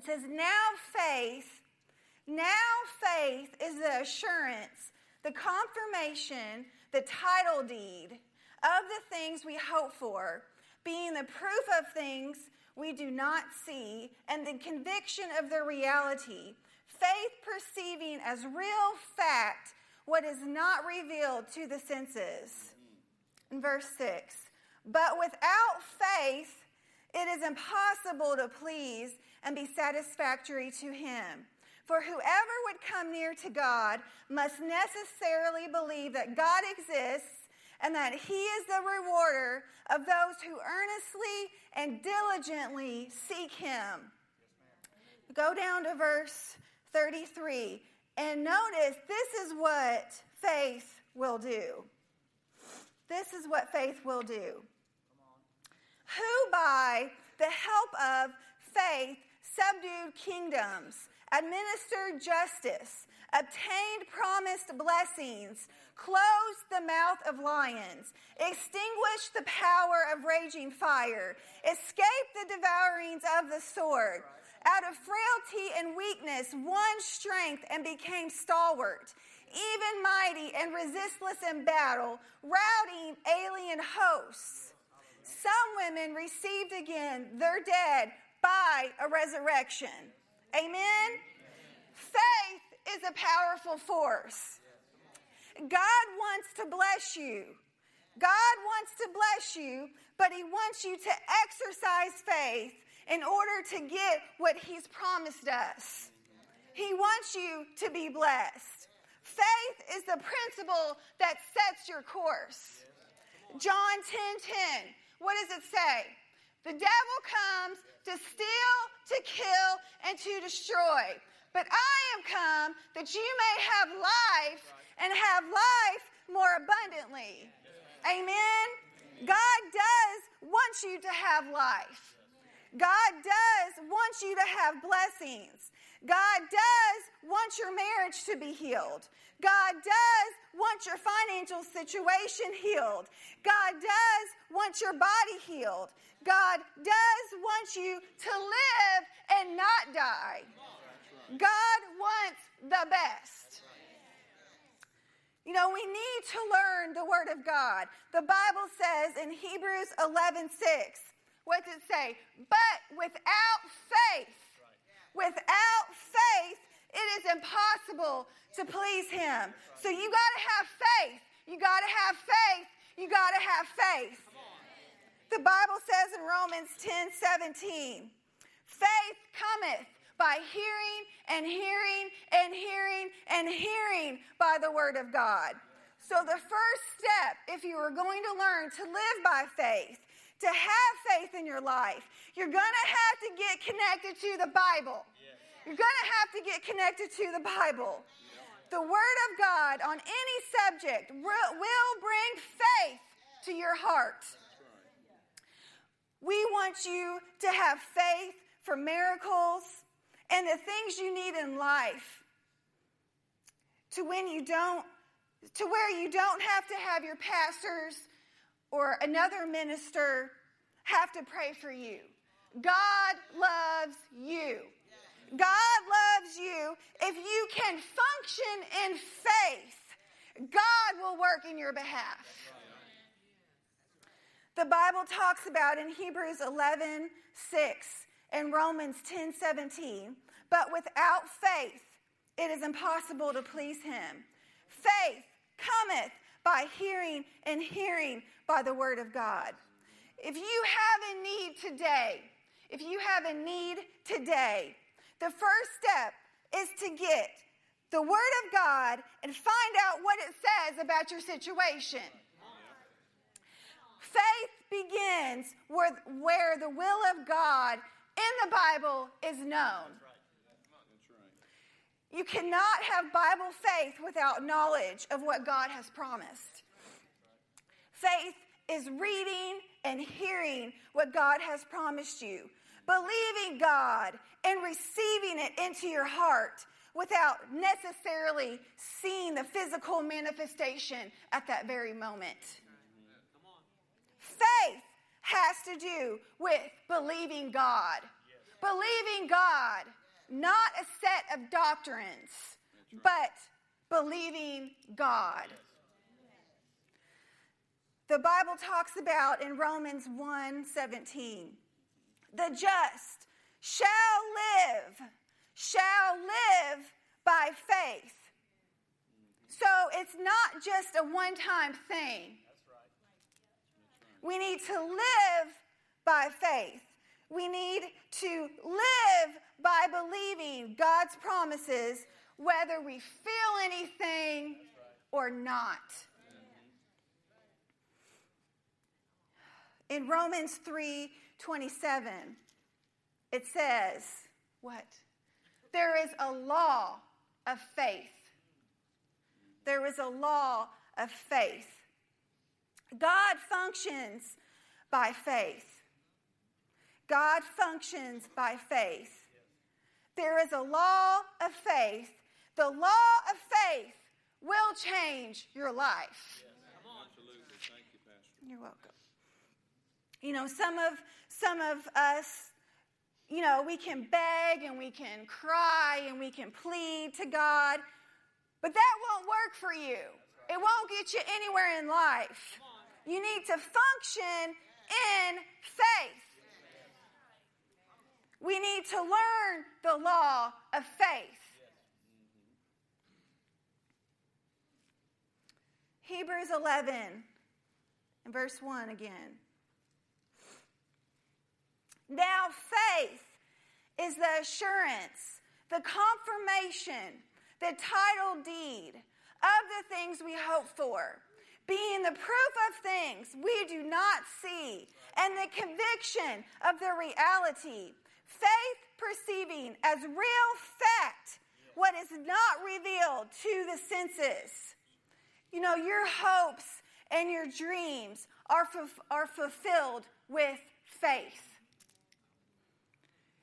It says, Now faith, now faith is the assurance, the confirmation, the title deed of the things we hope for, being the proof of things we do not see, and the conviction of their reality. Faith perceiving as real fact what is not revealed to the senses. In verse 6 But without faith, it is impossible to please and be satisfactory to Him. For whoever would come near to God must necessarily believe that God exists and that He is the rewarder of those who earnestly and diligently seek Him. Go down to verse 33 and notice this is what faith will do. This is what faith will do. Who, by the help of faith, subdued kingdoms, administered justice, obtained promised blessings, closed the mouth of lions, extinguished the power of raging fire, escaped the devourings of the sword. Out of frailty and weakness, won strength and became stalwart, even mighty and resistless in battle, routing alien hosts. Some women received again their dead by a resurrection. Amen? Faith is a powerful force. God wants to bless you. God wants to bless you, but He wants you to exercise faith in order to get what He's promised us. He wants you to be blessed. Faith is the principle that sets your course. John 10 10. What does it say? The devil comes to steal, to kill, and to destroy. But I am come that you may have life and have life more abundantly. Amen. God does want you to have life. God does want you to have blessings. God does want your marriage to be healed. God does want your financial situation healed. God does want your body healed. God does want you to live and not die. God wants the best. You know, we need to learn the Word of God. The Bible says in Hebrews 11 6, what does it say? But without faith, without faith, it is impossible to please Him. So you got to have faith. You got to have faith. You got to have faith. The Bible says in Romans 10 17, faith cometh by hearing and hearing and hearing and hearing by the word of God. So, the first step, if you are going to learn to live by faith, to have faith in your life, you're going to have to get connected to the Bible. You're going to have to get connected to the Bible. The Word of God on any subject will bring faith to your heart. We want you to have faith for miracles and the things you need in life to when you don't to where you don't have to have your pastors or another minister have to pray for you. God loves you. God loves you. If you can function in faith, God will work in your behalf. The Bible talks about in Hebrews 11 6 and Romans 10 17, but without faith, it is impossible to please him. Faith cometh by hearing, and hearing by the word of God. If you have a need today, if you have a need today, the first step is to get the Word of God and find out what it says about your situation. Faith begins where, where the will of God in the Bible is known. You cannot have Bible faith without knowledge of what God has promised. Faith is reading and hearing what God has promised you, believing God and receiving it into your heart without necessarily seeing the physical manifestation at that very moment. Faith has to do with believing God. Believing God, not a set of doctrines, but believing God. The Bible talks about in Romans 1 17, the just shall live, shall live by faith. So it's not just a one time thing. We need to live by faith. We need to live by believing God's promises, whether we feel anything or not. In Romans 3 27, it says, What? There is a law of faith. There is a law of faith. God functions by faith. God functions by faith. There is a law of faith. The law of faith will change your life. You're welcome. You know, some of some of us, you know, we can beg and we can cry and we can plead to God, but that won't work for you. It won't get you anywhere in life. You need to function in faith. We need to learn the law of faith. Hebrews 11 and verse 1 again. Now, faith is the assurance, the confirmation, the title deed of the things we hope for, being the proof of things we do not see, and the conviction of the reality. Faith perceiving as real fact what is not revealed to the senses. You know, your hopes and your dreams are, are fulfilled with faith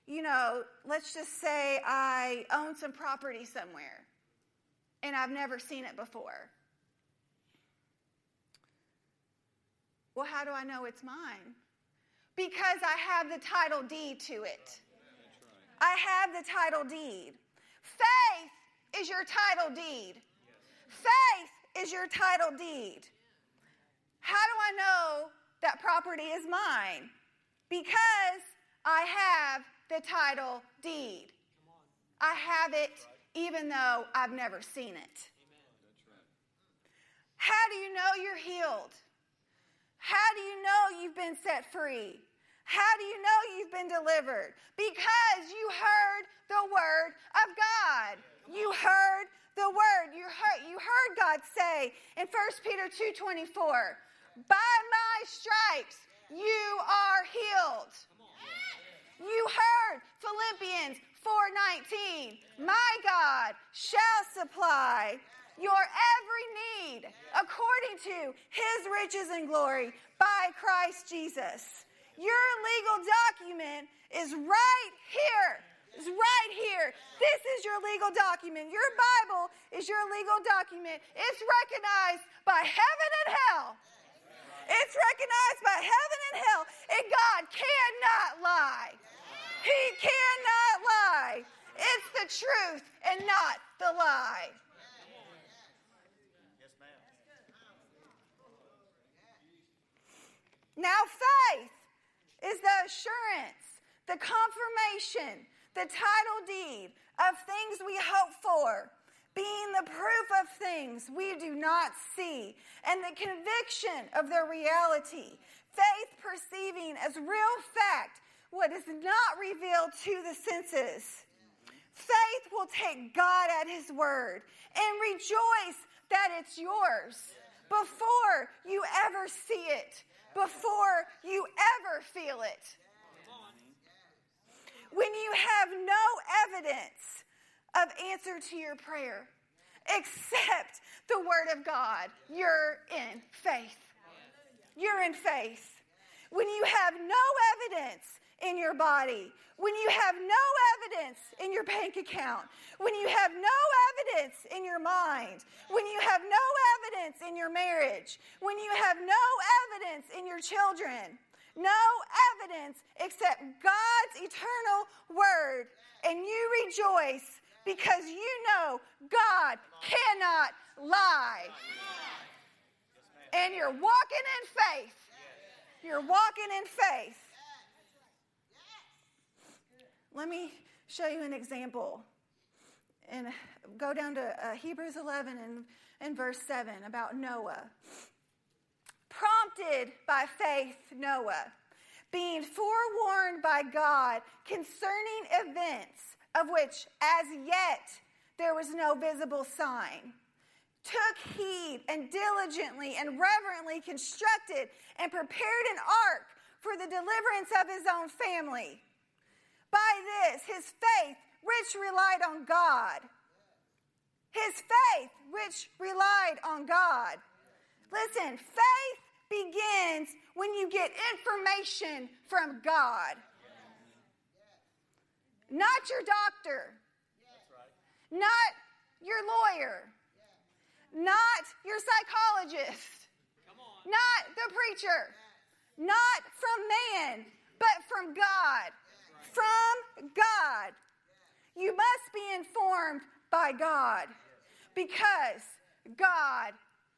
you know, let's just say I own some property somewhere and I've never seen it before. Well, how do I know it's mine? Because I have the title deed to it. I have the title deed. Faith is your title deed. Faith is your title deed. How do I know that property is mine? Because I have the title deed. I have it even though I've never seen it. How do you know you're healed? How do you know you've been set free? How do you know you've been delivered? Because you heard the word of God. You heard the word. You heard, you heard God say in 1 Peter 2:24, "By my stripes you are healed." You heard Philippians 4:19. My God shall supply your every need according to his riches and glory by Christ Jesus. Your legal document is right here. Is right here. This is your legal document. Your Bible is your legal document. It's recognized by heaven and hell. It's recognized by heaven and hell, and God cannot lie. He cannot lie. It's the truth and not the lie. Now, faith is the assurance, the confirmation, the title deed of things we hope for, being the proof of things we do not see, and the conviction of their reality. Faith perceiving as real fact what is not revealed to the senses. Faith will take God at His word and rejoice that it's yours before you ever see it, before you ever feel it. When you have no evidence of answer to your prayer except the word of God, you're in faith. You're in faith. When you have no evidence in your body, when you have no evidence in your bank account, when you have no evidence in your mind, when you have no evidence in your marriage, when you have no evidence in your children, no evidence except God's eternal word. And you rejoice because you know God cannot lie. And you're walking in faith. You're walking in faith. Let me show you an example. And go down to uh, Hebrews 11 and, and verse 7 about Noah. Prompted by faith, Noah, being forewarned by God concerning events of which as yet there was no visible sign, took heed and diligently and reverently constructed and prepared an ark for the deliverance of his own family. By this, his faith, which relied on God, his faith, which relied on God. Listen, faith begins when you get information from God. Not your doctor. Not your lawyer. Not your psychologist. Not the preacher. Not from man, but from God from God. You must be informed by God because God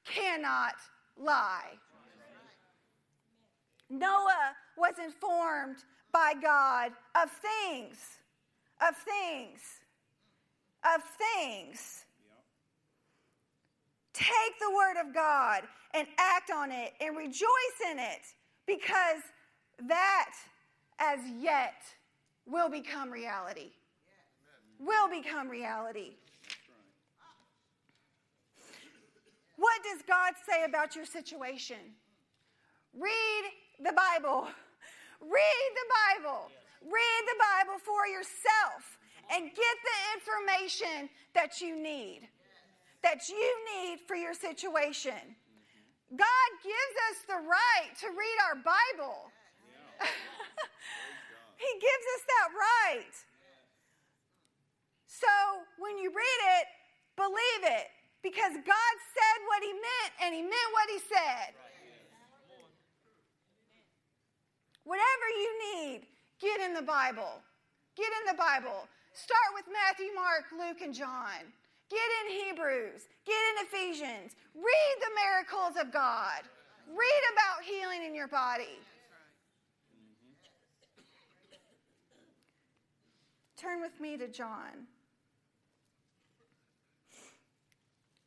cannot lie. Noah was informed by God of things, of things, of things. Take the word of God and act on it and rejoice in it because that as yet will become reality. Will become reality. What does God say about your situation? Read the Bible. Read the Bible. Read the Bible for yourself and get the information that you need. That you need for your situation. God gives us the right to read our Bible. He gives us that right. So when you read it, believe it because God said what He meant and He meant what He said. Whatever you need, get in the Bible. Get in the Bible. Start with Matthew, Mark, Luke, and John. Get in Hebrews. Get in Ephesians. Read the miracles of God. Read about healing in your body. Turn with me to John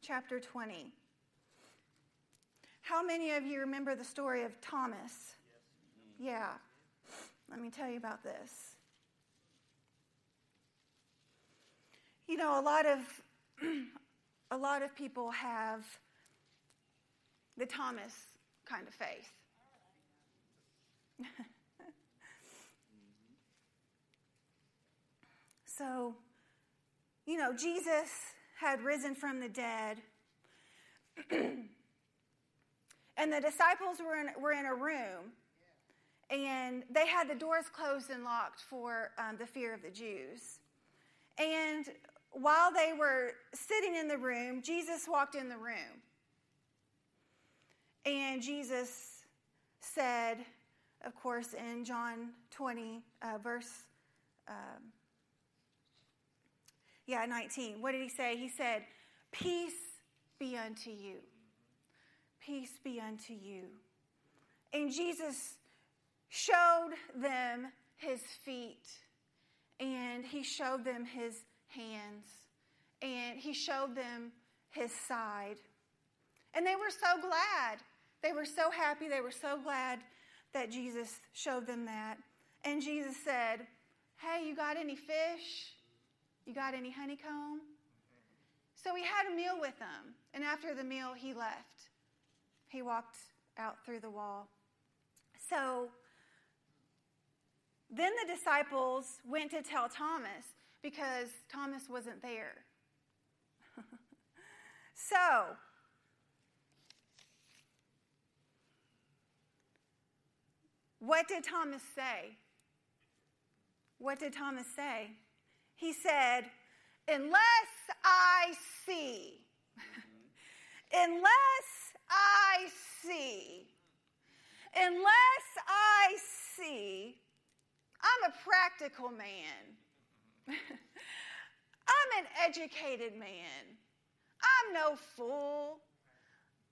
chapter 20. How many of you remember the story of Thomas? Yeah. Let me tell you about this. You know, a lot of a lot of people have the Thomas kind of faith. So, you know, Jesus had risen from the dead. and the disciples were in, were in a room, and they had the doors closed and locked for um, the fear of the Jews. And while they were sitting in the room, Jesus walked in the room. And Jesus said, of course, in John 20, uh, verse um, yeah, 19. What did he say? He said, Peace be unto you. Peace be unto you. And Jesus showed them his feet, and he showed them his hands, and he showed them his side. And they were so glad. They were so happy. They were so glad that Jesus showed them that. And Jesus said, Hey, you got any fish? You got any honeycomb? So he had a meal with them. And after the meal, he left. He walked out through the wall. So then the disciples went to tell Thomas because Thomas wasn't there. so, what did Thomas say? What did Thomas say? He said, Unless I see, mm-hmm. unless I see, Unless I see, I'm a practical man. Mm-hmm. I'm an educated man. I'm no fool.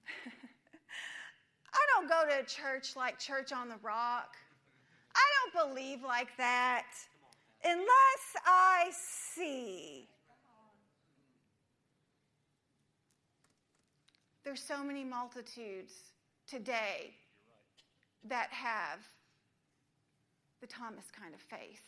I don't go to a church like Church on the Rock. I don't believe like that unless I see. There's so many multitudes today that have the Thomas kind of faith.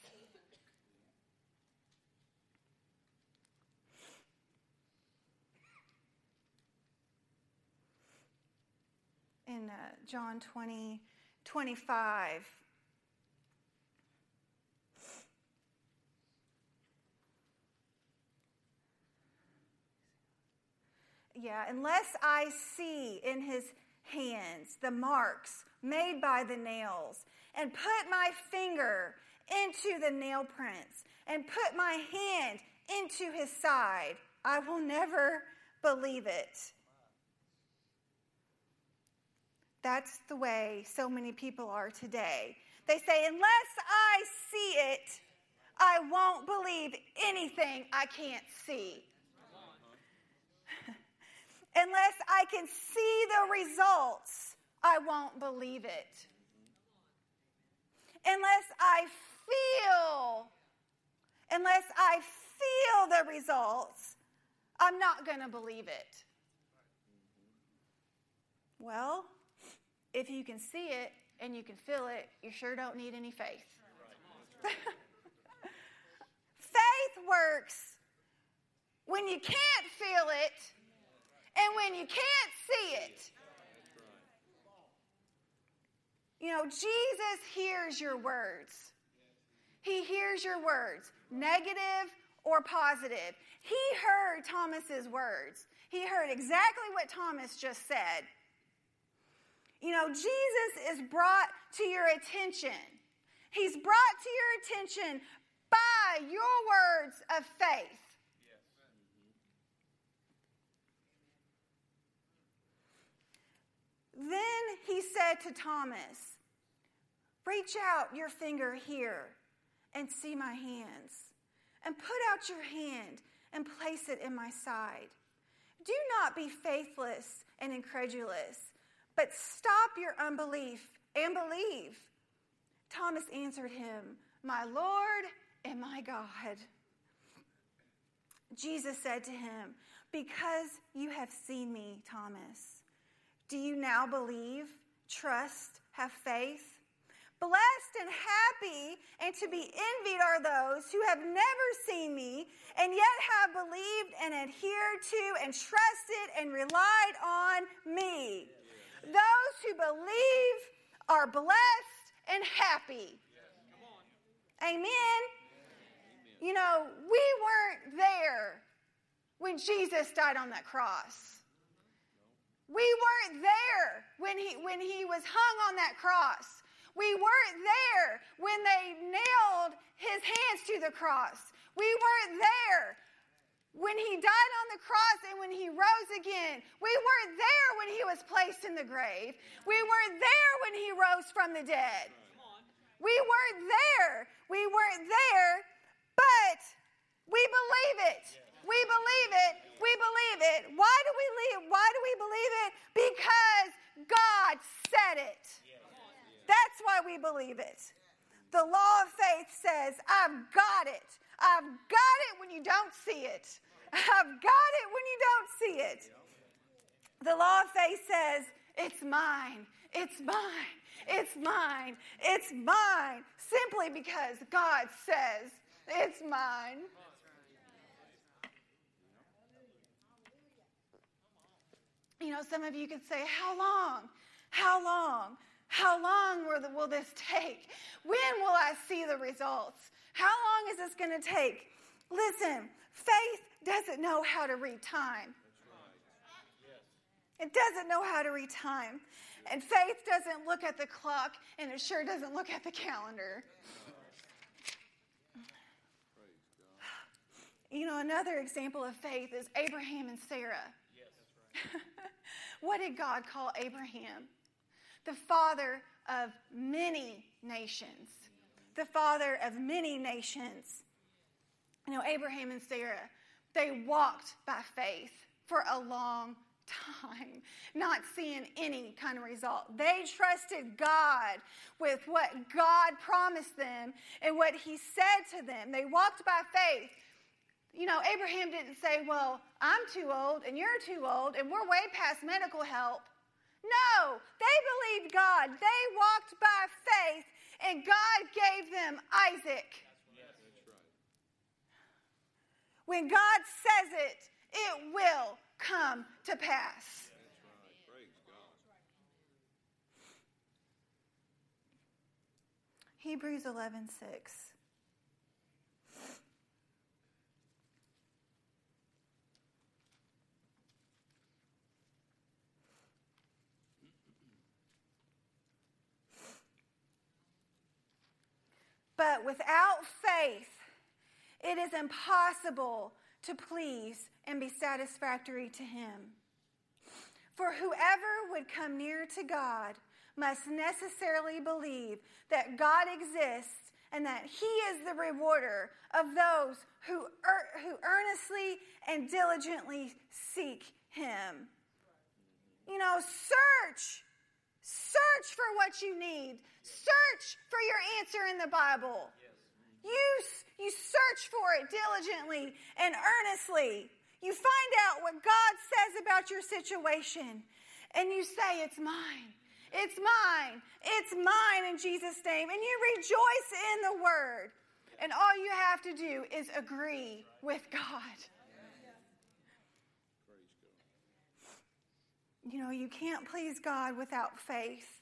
In uh, John 20, 25, yeah, unless I see in his hands the marks made by the nails, and put my finger into the nail prints, and put my hand into his side, I will never believe it. That's the way so many people are today. They say, unless I see it, I won't believe anything I can't see. Unless I can see the results, I won't believe it. Unless I feel, unless I feel the results, I'm not going to believe it. Well, if you can see it and you can feel it, you sure don't need any faith. faith works when you can't feel it and when you can't see it. You know, Jesus hears your words. He hears your words, negative or positive. He heard Thomas's words. He heard exactly what Thomas just said. You know, Jesus is brought to your attention. He's brought to your attention by your words of faith. Then he said to Thomas, Reach out your finger here and see my hands, and put out your hand and place it in my side. Do not be faithless and incredulous, but stop your unbelief and believe. Thomas answered him, My Lord and my God. Jesus said to him, Because you have seen me, Thomas do you now believe, trust, have faith? Blessed and happy and to be envied are those who have never seen me and yet have believed and adhered to and trusted and relied on me. Those who believe are blessed and happy. Amen. You know, we weren't there when Jesus died on that cross. We weren't there when he, when he was hung on that cross. We weren't there when they nailed his hands to the cross. We weren't there when he died on the cross and when he rose again. We weren't there when he was placed in the grave. We weren't there when he rose from the dead. We weren't there. We weren't there, but we believe it. We believe it. Believe it. Why do we leave? Why do we believe it? Because God said it. That's why we believe it. The law of faith says, I've got it. I've got it when you don't see it. I've got it when you don't see it. The law of faith says, It's mine. It's mine. It's mine. It's mine. Simply because God says, It's mine. You know, some of you could say, How long? How long? How long will this take? When will I see the results? How long is this going to take? Listen, faith doesn't know how to read time. It doesn't know how to read time. And faith doesn't look at the clock, and it sure doesn't look at the calendar. You know, another example of faith is Abraham and Sarah. What did God call Abraham? The father of many nations. The father of many nations. You know, Abraham and Sarah, they walked by faith for a long time, not seeing any kind of result. They trusted God with what God promised them and what He said to them. They walked by faith. You know, Abraham didn't say, Well, I'm too old and you're too old and we're way past medical help. No, they believed God. They walked by faith and God gave them Isaac. When God says it, it will come to pass. Hebrews 11 6. But without faith, it is impossible to please and be satisfactory to Him. For whoever would come near to God must necessarily believe that God exists and that He is the rewarder of those who, er- who earnestly and diligently seek Him. You know, search. Search for what you need. Search for your answer in the Bible. You, you search for it diligently and earnestly. You find out what God says about your situation, and you say, It's mine. It's mine. It's mine in Jesus' name. And you rejoice in the word. And all you have to do is agree with God. You know, you can't please God without faith.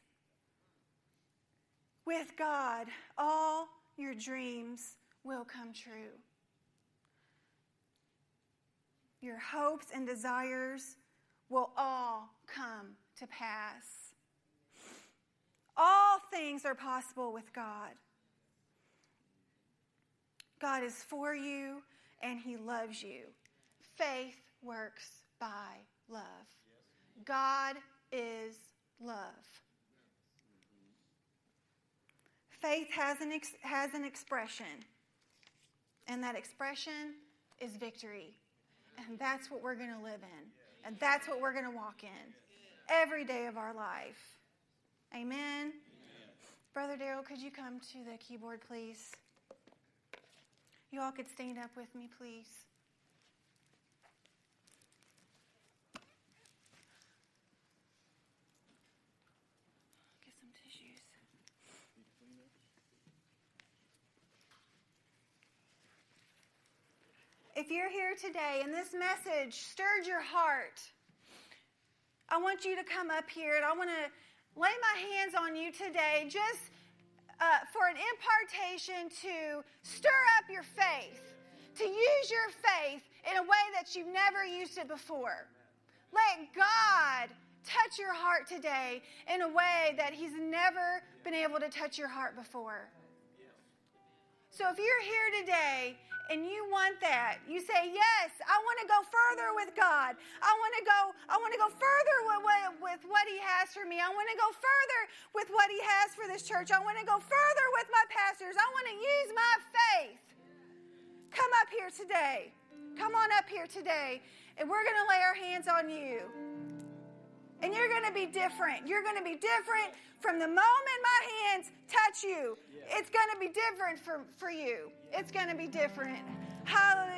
With God, all your dreams will come true. Your hopes and desires will all come to pass. All things are possible with God. God is for you and He loves you. Faith works by love. God is love. Faith has an, ex- has an expression, and that expression is victory. And that's what we're going to live in. And that's what we're going to walk in every day of our life. Amen. Amen. Brother Daryl, could you come to the keyboard, please? You all could stand up with me, please. Get some tissues. If you're here today and this message stirred your heart, I want you to come up here and I want to lay my hands on you today just uh, for an impartation to stir up your faith, to use your faith in a way that you've never used it before. Let God touch your heart today in a way that He's never been able to touch your heart before. So if you're here today and you want that, you say, "Yes, I want to go further with God. I want to go. I want to go further with, with, with what He has for me. I want to go further with what He has for this church. I want to go further with my pastors. I want to use my faith." Come up here today. Come on up here today, and we're going to lay our hands on you. And you're going to be different. You're going to be different from the moment my hands touch you. It's going to be different for, for you. It's going to be different. Hallelujah.